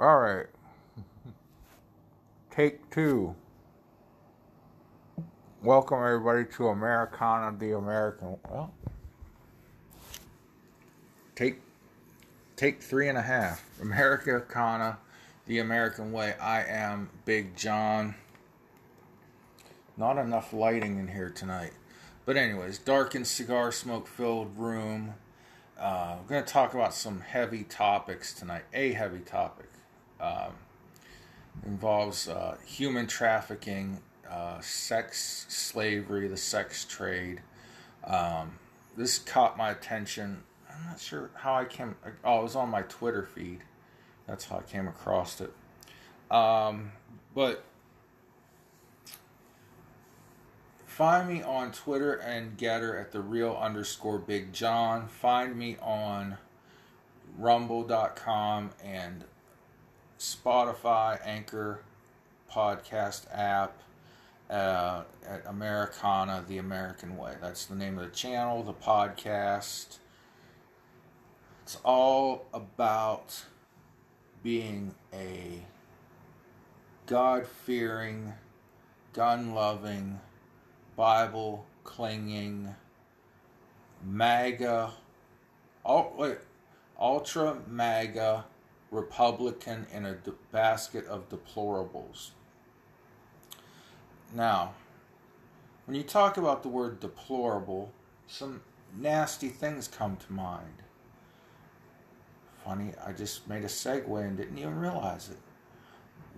All right. Take two. Welcome everybody to Americana, the American. Well, take take three and a half. Americana, the American way. I am Big John. Not enough lighting in here tonight. But anyways, dark and cigar smoke filled room. Uh, I'm going to talk about some heavy topics tonight. A heavy topic um, involves uh, human trafficking, uh, sex slavery, the sex trade. Um, this caught my attention. I'm not sure how I came. Oh, it was on my Twitter feed. That's how I came across it. Um, but Find me on Twitter and Gettr at the real underscore Big John. Find me on rumble.com and Spotify, Anchor, podcast app uh, at Americana, the American Way. That's the name of the channel, the podcast. It's all about being a God fearing, gun loving, Bible clinging, MAGA, ultra MAGA Republican in a de- basket of deplorables. Now, when you talk about the word deplorable, some nasty things come to mind. Funny, I just made a segue and didn't even realize it.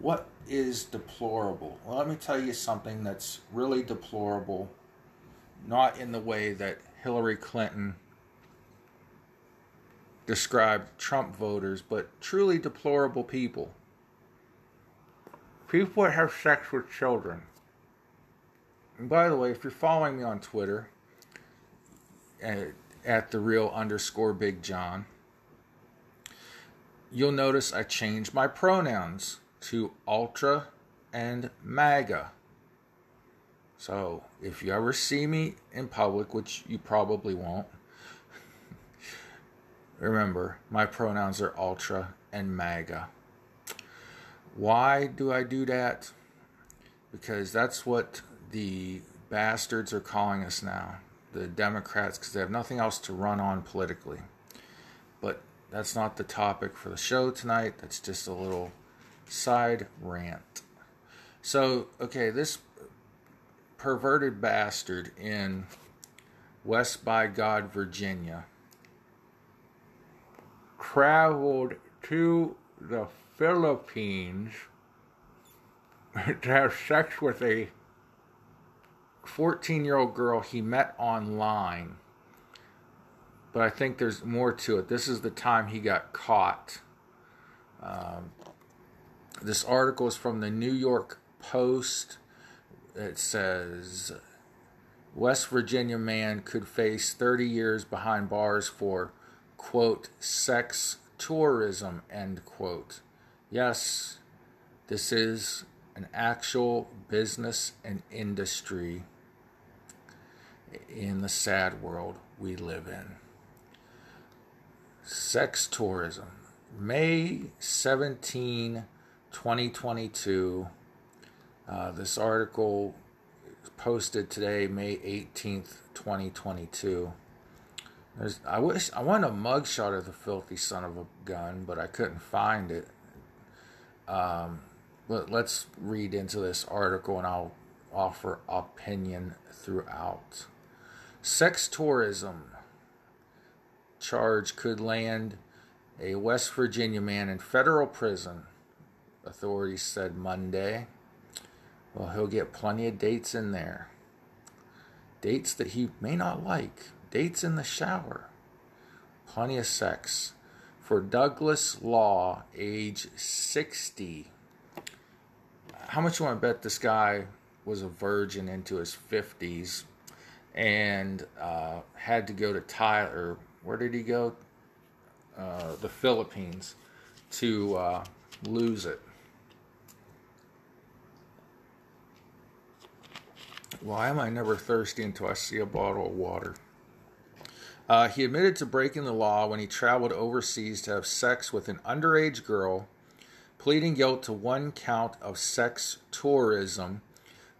What is deplorable? Well, let me tell you something that's really deplorable, not in the way that Hillary Clinton described Trump voters, but truly deplorable people. People that have sex with children. And by the way, if you're following me on Twitter at, at the real underscore Big John, you'll notice I changed my pronouns to Ultra and MAGA. So if you ever see me in public, which you probably won't, remember my pronouns are Ultra and MAGA. Why do I do that? Because that's what the bastards are calling us now, the Democrats, because they have nothing else to run on politically. But that's not the topic for the show tonight. That's just a little side rant. So, okay, this perverted bastard in West by God, Virginia, traveled to the Philippines to have sex with a 14 year old girl he met online. But I think there's more to it. This is the time he got caught. Um, this article is from the New York Post. It says West Virginia man could face 30 years behind bars for, quote, sex tourism, end quote. Yes, this is an actual business and industry in the sad world we live in. Sex tourism. May 17, 2022. Uh, this article posted today, May 18th, 2022. There's, I wish I wanted a mugshot of the filthy son of a gun, but I couldn't find it. Um, but let's read into this article and I'll offer opinion throughout. Sex tourism charge could land a West Virginia man in federal prison, authorities said Monday. Well, he'll get plenty of dates in there. Dates that he may not like. Dates in the shower. Plenty of sex. For Douglas Law, age 60. How much you want to bet this guy was a virgin into his 50s and uh, had to go to Tyler? Where did he go? Uh, the Philippines to uh, lose it. Why am I never thirsty until I see a bottle of water? Uh, he admitted to breaking the law when he traveled overseas to have sex with an underage girl pleading guilt to one count of sex tourism.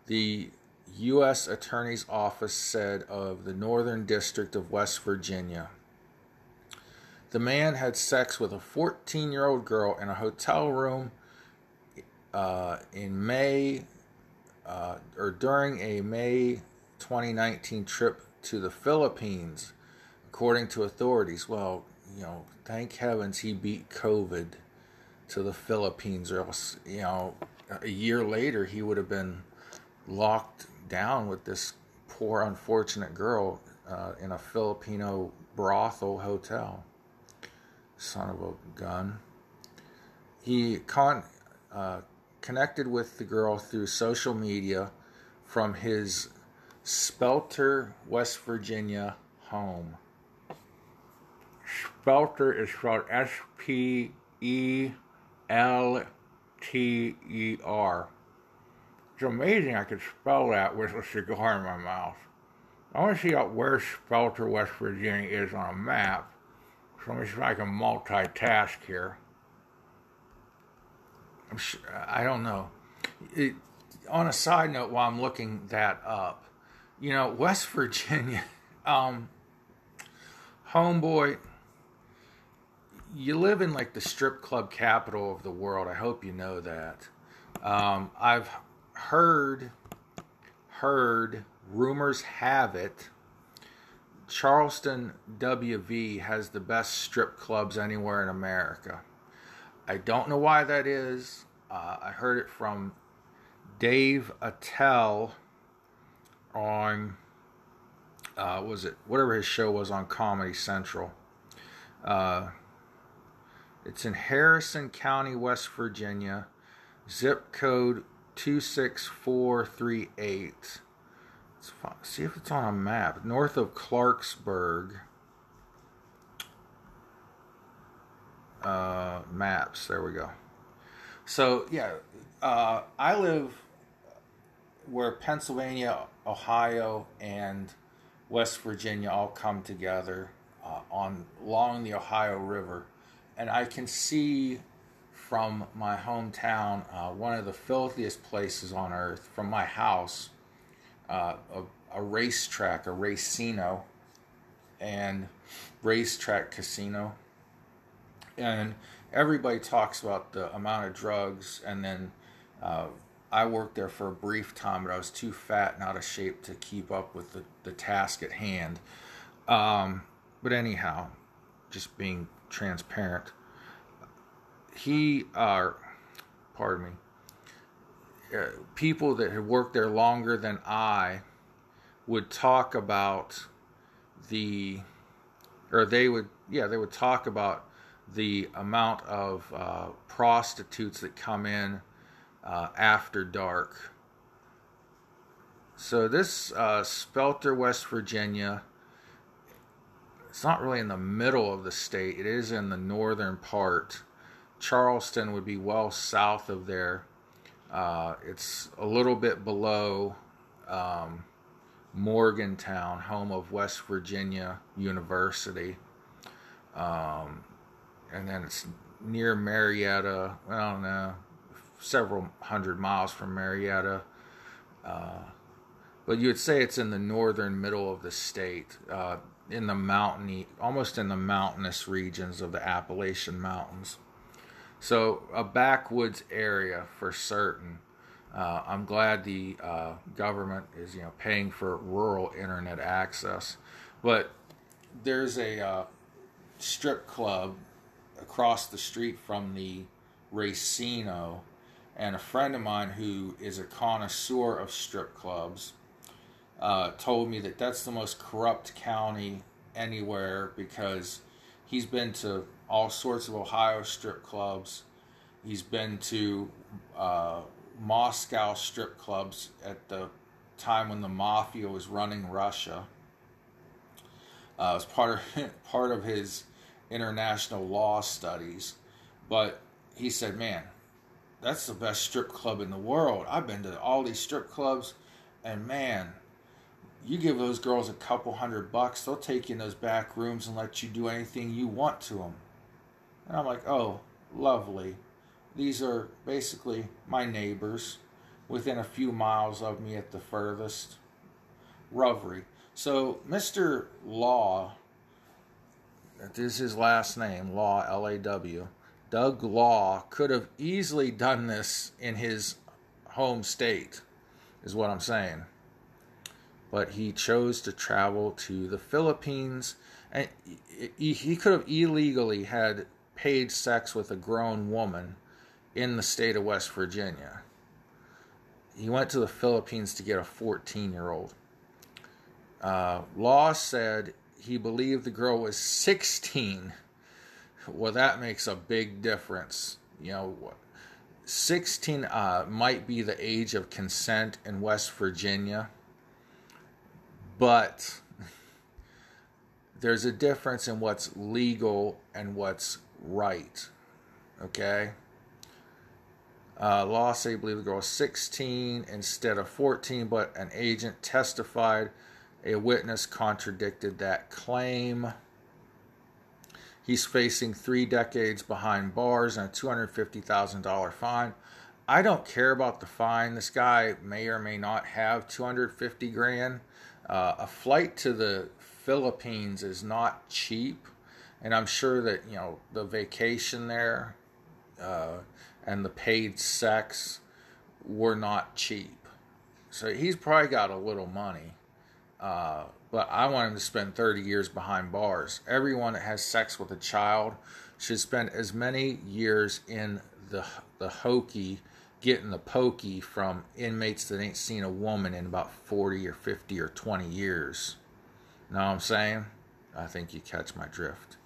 The U.S. Attorney's Office said of the Northern District of West Virginia. The man had sex with a 14 year old girl in a hotel room uh, in May uh, or during a May 2019 trip to the Philippines, according to authorities. Well, you know, thank heavens he beat COVID to the Philippines, or else, you know, a year later he would have been locked down with this poor, unfortunate girl uh, in a Filipino brothel hotel. Son of a gun. He con- uh, connected with the girl through social media from his Spelter, West Virginia home. Spelter is spelled S P E L T E R. It's amazing I could spell that with a cigar in my mouth. I want to see out where Spelter, West Virginia is on a map. So let me see if I can multitask here. I don't know. It, on a side note, while I'm looking that up, you know, West Virginia, um, homeboy, you live in like the strip club capital of the world. I hope you know that. Um, I've heard, heard, rumors have it. Charleston WV has the best strip clubs anywhere in America. I don't know why that is. Uh, I heard it from Dave Attell on, uh, was it whatever his show was on Comedy Central. Uh, it's in Harrison County, West Virginia, zip code 26438. Let's see if it's on a map. North of Clarksburg. Uh, maps. There we go. So yeah, uh, I live where Pennsylvania, Ohio, and West Virginia all come together uh, on along the Ohio River, and I can see from my hometown uh, one of the filthiest places on earth from my house, uh, a, a racetrack, a racino, and racetrack casino, and everybody talks about the amount of drugs and then uh, I worked there for a brief time, but I was too fat and out of shape to keep up with the, the task at hand. Um, but anyhow, just being transparent. He, uh, pardon me, uh, people that had worked there longer than I would talk about the, or they would, yeah, they would talk about the amount of uh, prostitutes that come in uh, after dark. So this uh, Spelter, West Virginia, it's not really in the middle of the state. It is in the northern part. Charleston would be well south of there. Uh, it's a little bit below um, Morgantown, home of West Virginia University. Um, and then it's near Marietta. Don't know, several hundred miles from Marietta. Uh, but you would say it's in the northern middle of the state, uh, in the mountainy, almost in the mountainous regions of the Appalachian Mountains. So a backwoods area for certain. Uh, I'm glad the uh, government is, you know, paying for rural internet access, but there's a uh, strip club across the street from the Racino, and a friend of mine who is a connoisseur of strip clubs uh, told me that that's the most corrupt county anywhere because he's been to all sorts of Ohio strip clubs. He's been to uh, Moscow strip clubs at the time when the mafia was running Russia. Uh, was part of part of his international law studies, but he said, "Man, that's the best strip club in the world. I've been to all these strip clubs, and man, you give those girls a couple hundred bucks, they'll take you in those back rooms and let you do anything you want to them." And I'm like, "Oh, lovely." these are basically my neighbors within a few miles of me at the furthest. Rovery. So, Mr. Law, that is his last name, Law, L A W, Doug Law, could have easily done this in his home state, is what I'm saying. But he chose to travel to the Philippines, and he could have illegally had paid sex with a grown woman in the state of West Virginia. He went to the Philippines to get a 14 year old. Uh, Law said he believed the girl was 16. Well, that makes a big difference. You know, 16 uh, might be the age of consent in West Virginia, but there's a difference in what's legal and what's right. Okay? Uh, law say believe the girl was 16 instead of 14, but an agent testified a witness contradicted that claim. He's facing three decades behind bars and a $250,000 fine. I don't care about the fine. This guy may or may not have 250 grand. Uh, a flight to the Philippines is not cheap, and I'm sure that you know the vacation there uh, and the paid sex were not cheap. So he's probably got a little money. Uh, but I want him to spend 30 years behind bars. Everyone that has sex with a child should spend as many years in the the hokey, getting the pokey from inmates that ain't seen a woman in about 40 or 50 or 20 years. Know what I'm saying? I think you catch my drift.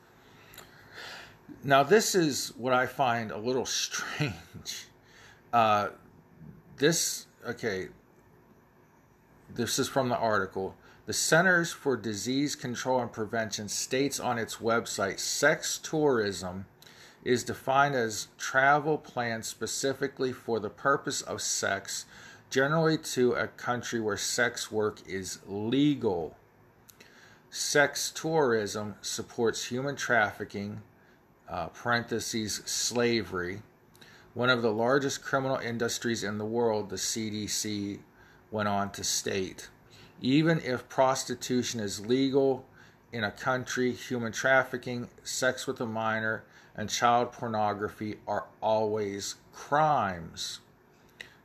Now, this is what I find a little strange. Uh, this, okay, this is from the article. The Centers for Disease Control and Prevention states on its website sex tourism is defined as travel planned specifically for the purpose of sex, generally to a country where sex work is legal. Sex tourism supports human trafficking, uh, parentheses, slavery, one of the largest criminal industries in the world, the CDC went on to state. Even if prostitution is legal in a country, human trafficking, sex with a minor, and child pornography are always crimes.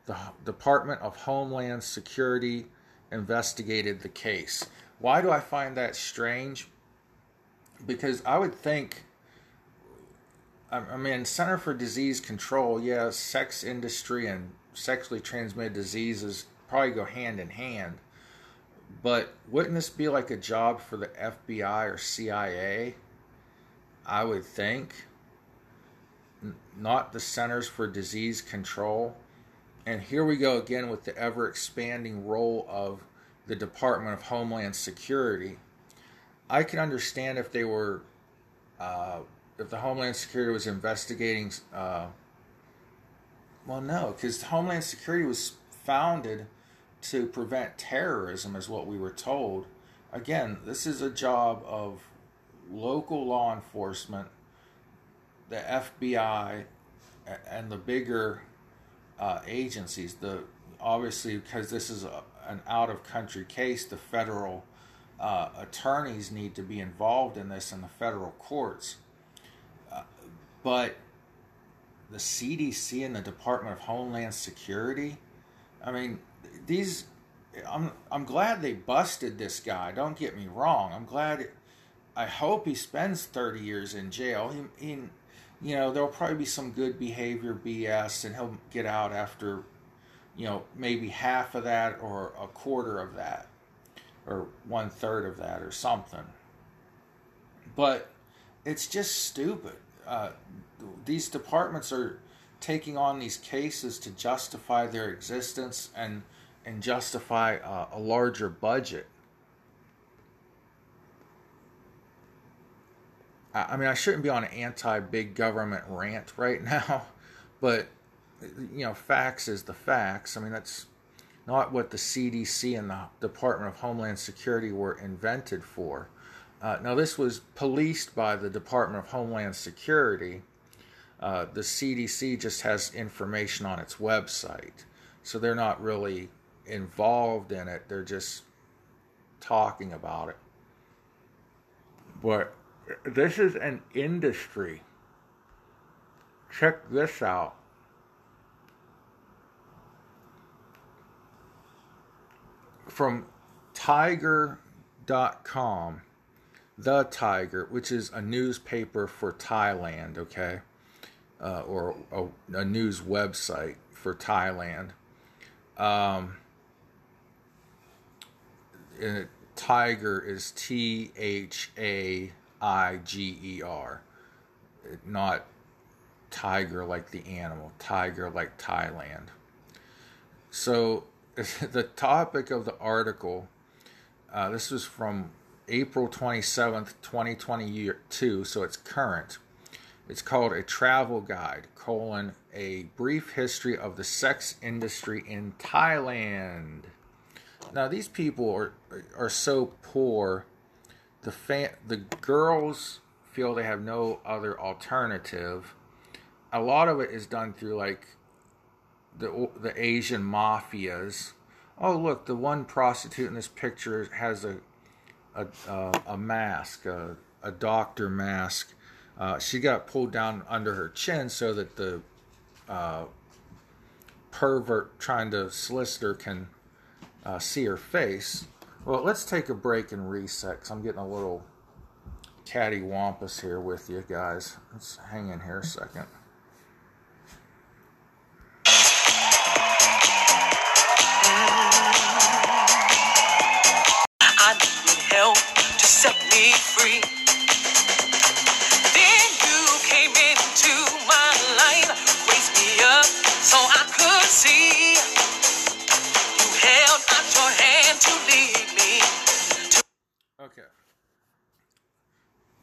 The Department of Homeland Security investigated the case. Why do I find that strange? Because I would think, I mean, Center for Disease Control, yeah, sex industry and sexually transmitted diseases probably go hand in hand. But wouldn't this be like a job for the FBI or CIA? I would think. Not the Centers for Disease Control. And here we go again with the ever expanding role of the Department of Homeland Security. I can understand if they were, uh, if the Homeland Security was investigating. Uh, well, no, because Homeland Security was founded to prevent terrorism, is what we were told. Again, this is a job of local law enforcement, the FBI, and the bigger uh, agencies. The obviously because this is a, an out of country case, the federal uh, attorneys need to be involved in this in the federal courts. Uh, but the CDC and the Department of Homeland Security, I mean, these I'm I'm glad they busted this guy. Don't get me wrong. I'm glad. It, I hope he spends 30 years in jail. He, he, you know, there'll probably be some good behavior BS, and he'll get out after, you know, maybe half of that or a quarter of that, or one third of that, or something. But it's just stupid. Uh, these departments are taking on these cases to justify their existence and and justify uh, a larger budget. I mean, I shouldn't be on an anti big government rant right now, but you know, facts is the facts. I mean, that's not what the CDC and the Department of Homeland Security were invented for. Uh, now, this was policed by the Department of Homeland Security, Uh, the CDC just has information on its website, so they're not really involved in it. They're just talking about it. But this is an industry. Check this out. From thaiger.com, The Thaiger, which is a newspaper for Thailand, okay? Uh, or a, a, news website for Thailand. Um, Thaiger is T H A I G E R, not tiger like the animal, Thaiger like Thailand. So, the topic of the article, uh, this was from April 27th, 2022, so it's current. It's called A Travel Guide, colon, a brief history of the sex industry in Thailand. Now these people are are so poor. The fan, the girls feel they have no other alternative. A lot of it is done through like the the Asian mafias. Oh look, the one prostitute in this picture has a a a, a mask, a, a doctor mask. Uh, she got pulled down under her chin so that the uh, pervert trying to solicit her can uh, see her face. Well, let's take a break and reset because I'm getting a little cattywampus here with you guys. Let's hang in here a second. I need help to set me free.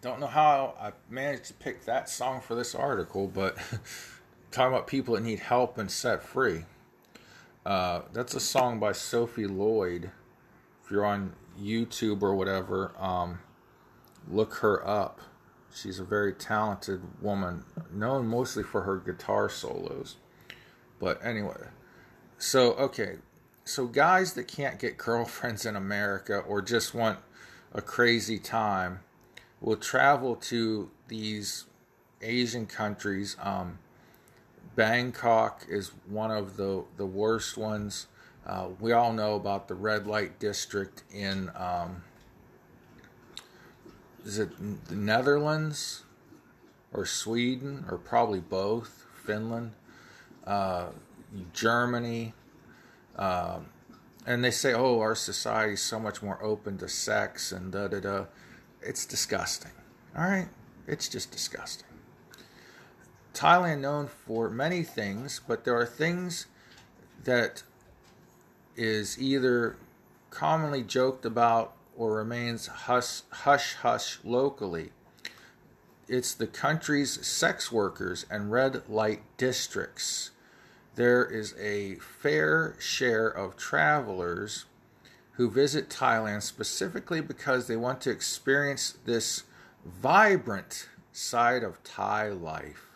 Don't know how I managed to pick that song for this article, but talking about people that need help and set free. Uh, that's a song by Sophie Lloyd. If you're on YouTube or whatever, um, look her up. She's a very talented woman, known mostly for her guitar solos. But anyway, so okay, so guys that can't get girlfriends in America or just want a crazy time will travel to these Asian countries. Um, Bangkok is one of the the worst ones. Uh, we all know about the red light district in um, is it the Netherlands or Sweden or probably both Finland, uh, Germany. Um, and they say, oh, our society is so much more open to sex and da da da. It's disgusting. All right? It's just disgusting. Thailand known for many things, but there are things that is either commonly joked about or remains hush hush hush locally. It's the country's sex workers and red light districts there is a fair share of travelers who visit Thailand specifically because they want to experience this vibrant side of Thai life.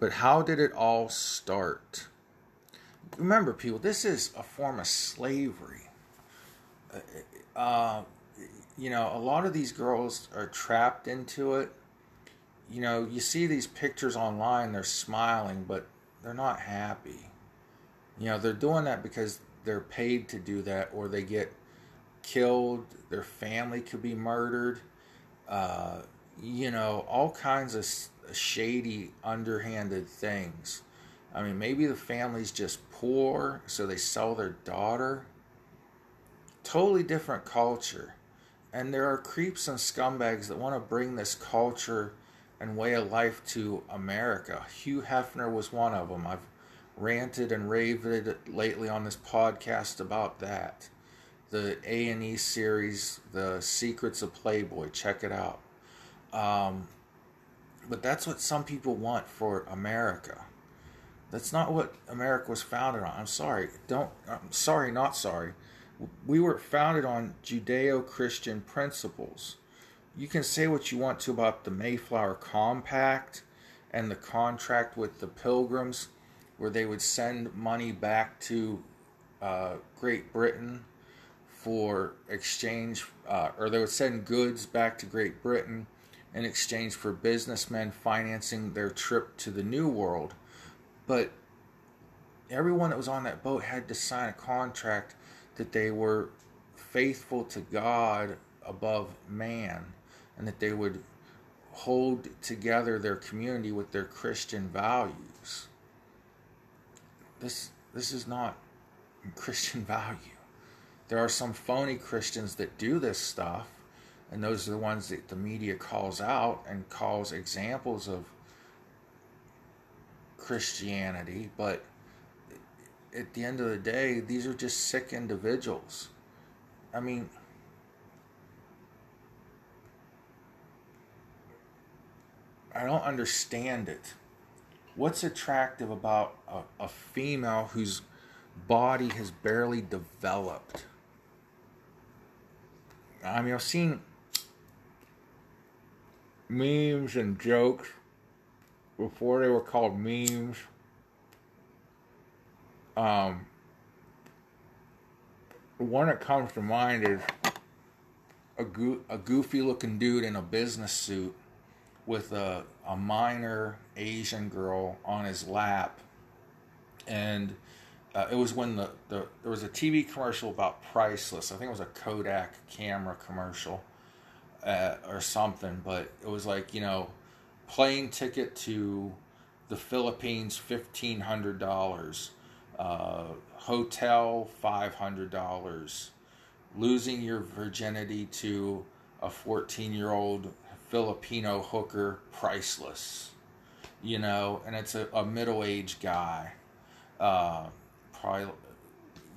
But how did it all start? Remember, people, this is a form of slavery. Uh, uh you know, a lot of these girls are trapped into it you know, you see these pictures online, they're smiling, but they're not happy. You know, they're doing that because they're paid to do that, or they get killed, their family could be murdered. Uh, you know, all kinds of shady, underhanded things. I mean, maybe the family's just poor, so they sell their daughter. Totally different culture. And there are creeps and scumbags that want to bring this culture and way of life to America. Hugh Hefner was one of them. I've ranted and raved lately on this podcast about that. The A and E series, The Secrets of Playboy. Check it out. Um, but that's what some people want for America. That's not what America was founded on. I'm sorry. Don't. I'm sorry. Not sorry. We were founded on Judeo-Christian principles you can say what you want to about the Mayflower Compact and the contract with the Pilgrims, where they would send money back to uh, Great Britain for exchange, uh, or they would send goods back to Great Britain in exchange for businessmen financing their trip to the New World. But everyone that was on that boat had to sign a contract that they were faithful to God above man and that they would hold together their community with their Christian values. This this is not Christian value. There are some phony Christians that do this stuff, and those are the ones that the media calls out and calls examples of Christianity, but at the end of the day, these are just sick individuals. I mean, I don't understand it. What's attractive about a, a female whose body has barely developed? I mean, I've seen memes and jokes before they were called memes. Um, one that comes to mind is a, go- a goofy looking dude in a business suit with a, a minor Asian girl on his lap. And uh, it was when the, the there was a TV commercial about priceless. I think it was a Kodak camera commercial uh, or something, but it was like, you know, plane ticket to the Philippines, fifteen hundred dollars. Uh, hotel, five hundred dollars. Losing your virginity to a fourteen-year-old Filipino hooker, priceless. You know, and it's a, a middle-aged guy, uh, probably,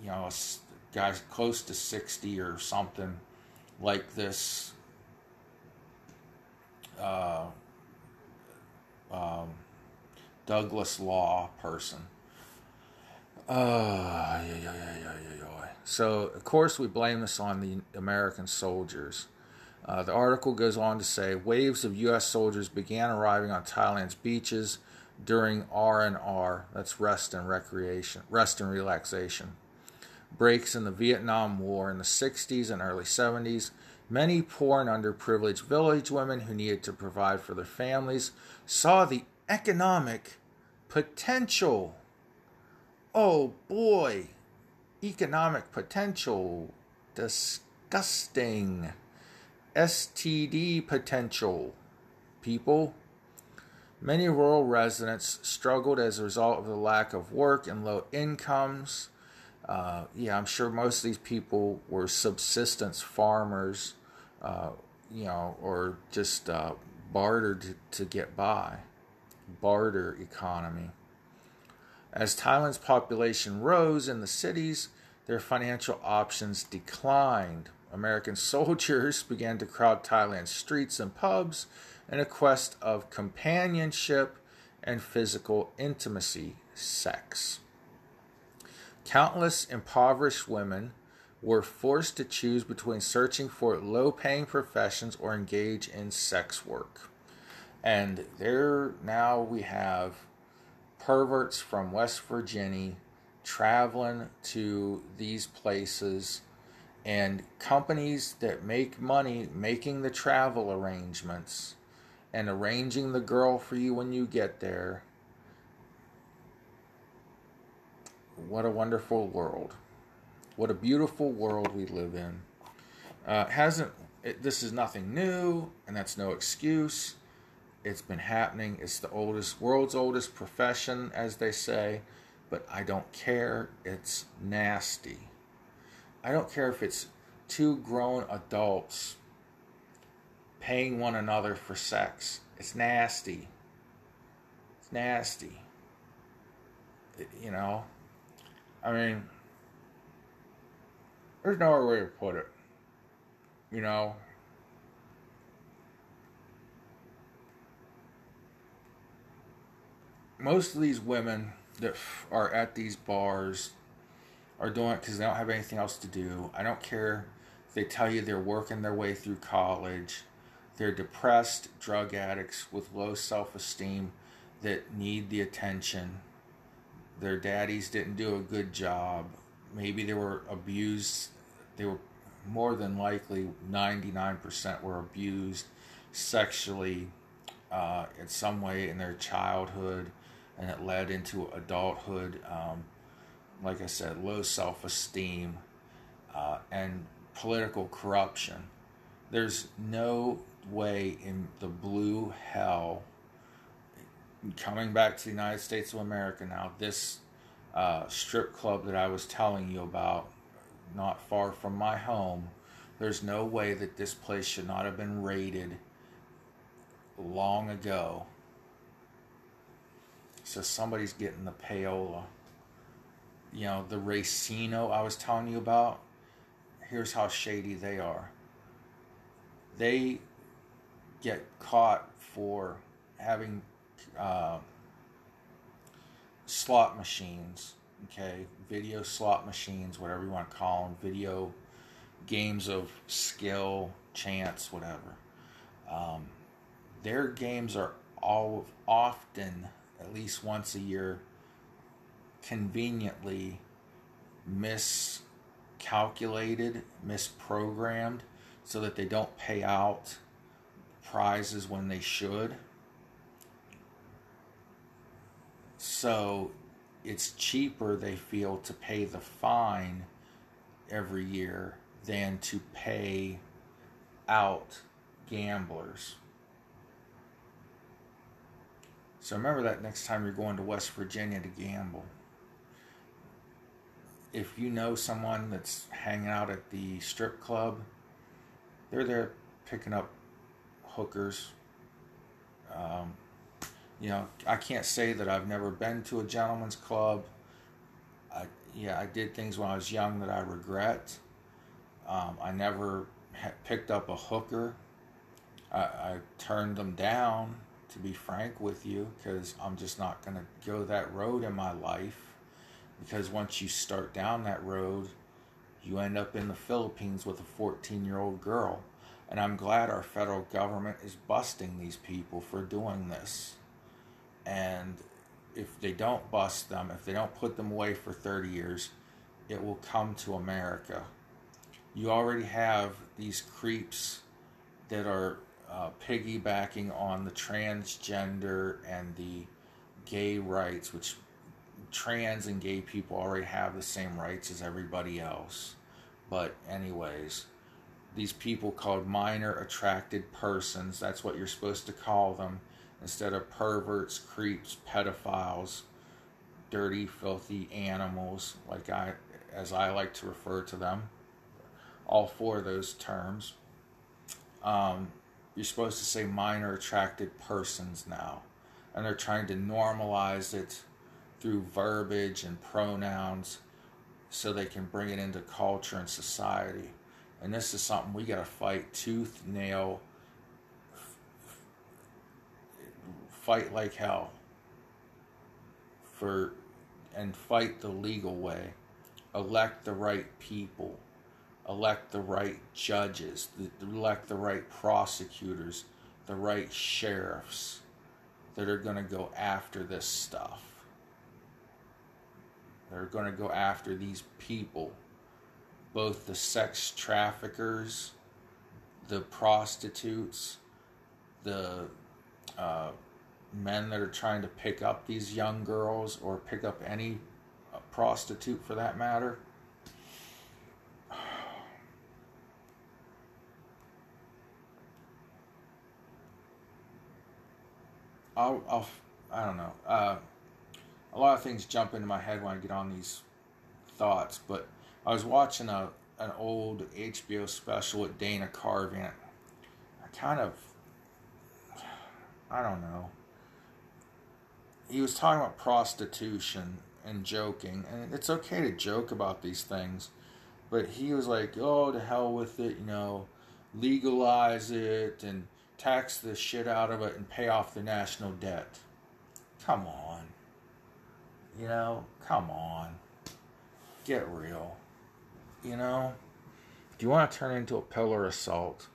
you know, a guy close to sixty or something, like this. Uh, um, Douglas Law person. Uh, yeah, yeah, yeah, yeah, yeah. So, of course, we blame this on the American soldiers. Uh, the article goes on to say waves of U.S. soldiers began arriving on Thailand's beaches during R&R, that's rest and recreation, rest and relaxation. Breaks in the Vietnam War in the 60s and early 70s. Many poor and underprivileged village women who needed to provide for their families saw the economic potential. Oh boy, economic potential. Disgusting. STD potential. People. Many rural residents struggled as a result of the lack of work and low incomes. Uh, yeah, I'm sure most of these people were subsistence farmers, uh, you know, or just uh, bartered to, to get by. Barter economy. As Thailand's population rose in the cities, their financial options declined. American soldiers began to crowd Thailand's streets and pubs in a quest of companionship and physical intimacy, sex. Countless impoverished women were forced to choose between searching for low paying professions or engage in sex work. And there now we have perverts from West Virginia traveling to these places and companies that make money making the travel arrangements and arranging the girl for you when you get there. What a wonderful world. What a beautiful world we live in. Uh, hasn't it, this is nothing new, and that's no excuse. It's been happening. It's the oldest, world's oldest profession, as they say, but I don't care. It's nasty. I don't care if it's two grown adults paying one another for sex. It's nasty. It's nasty. You know, I mean, there's no other way to put it. You know, most of these women that are at these bars are doing it because they don't have anything else to do. I don't care they tell you they're working their way through college. They're depressed drug addicts with low self esteem that need the attention. Their daddies didn't do a good job. Maybe they were abused. They were more than likely 99% were abused sexually uh, in some way in their childhood and it led into adulthood. Um, like I said, low self esteem uh, and political corruption. There's no way in the blue hell coming back to the United States of America now, this uh, strip club that I was telling you about, not far from my home, there's no way that this place should not have been raided long ago. So somebody's getting the payola. You know, the racino I was telling you about, here's how shady they are. They get caught for having uh, slot machines, okay, video slot machines, whatever you want to call them, video games of skill, chance, whatever. Um, their games are all often, at least once a year, conveniently miscalculated, misprogrammed, so that they don't pay out prizes when they should. So it's cheaper, they feel, to pay the fine every year than to pay out gamblers. So remember that next time you're going to West Virginia to gamble. If you know someone that's hanging out at the strip club, they're there picking up hookers. Um, you know, I can't say that I've never been to a gentleman's club. I, yeah, I did things when I was young that I regret. Um, I never picked up a hooker. I, I turned them down, to be frank with you, because I'm just not going to go that road in my life. Because once you start down that road, you end up in the Philippines with a 14 year old girl. And I'm glad our federal government is busting these people for doing this and if they don't bust them, if they don't put them away for 30 years, it will come to America. You already have these creeps that are uh, piggybacking on the transgender and the gay rights, which trans and gay people already have the same rights as everybody else. But, anyways, these people called minor attracted persons, that's what you're supposed to call them instead of perverts, creeps, pedophiles, dirty, filthy animals, like I, as I like to refer to them. All four of those terms. Um, you're supposed to say minor attracted persons now, and they're trying to normalize it through verbiage and pronouns so they can bring it into culture and society. And this is something we got to fight tooth, nail, fight like hell for and fight the legal way. Elect the right people. Elect the right judges. Elect the right prosecutors. The right sheriffs that are going to go after this stuff they're going to go after these people both the sex traffickers the prostitutes the uh, men that are trying to pick up these young girls or pick up any uh, prostitute for that matter. I'll, I'll I don't know. Uh, a lot of things jump into my head when I get on these thoughts, but I was watching a an old HBO special with Dana Carvey. I kind of, I don't know he was talking about prostitution and joking, and it's okay to joke about these things, but he was like, "Oh, to hell with it," you know, legalize it and tax the shit out of it and pay off the national debt. Come on, you know, come on, get real, you know. Do you want to turn into a pillar of salt?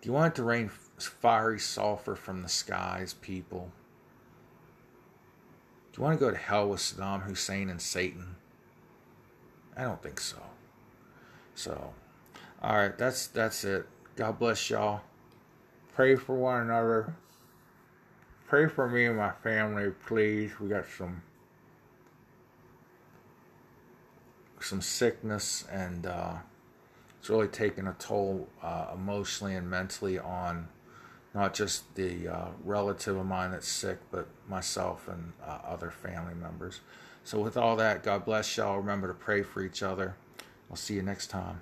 Do you want it to rain fiery sulfur from the skies, people? Do you want to go to hell with Saddam Hussein and Satan? I don't think so. So, all right, that's that's it. God bless y'all. Pray for one another. Pray for me and my family, please. We got some some sickness, and uh, it's really taking a toll uh, emotionally and mentally on not just the uh, relative of mine that's sick, but myself and uh, other family members. So, with all that, God bless y'all. Remember to pray for each other. I'll see you next time.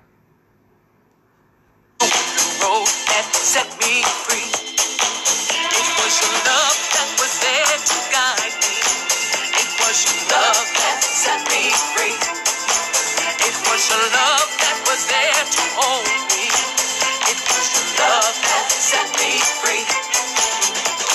road that set me free. It was your love that was there to hold me. It was your love that set me free.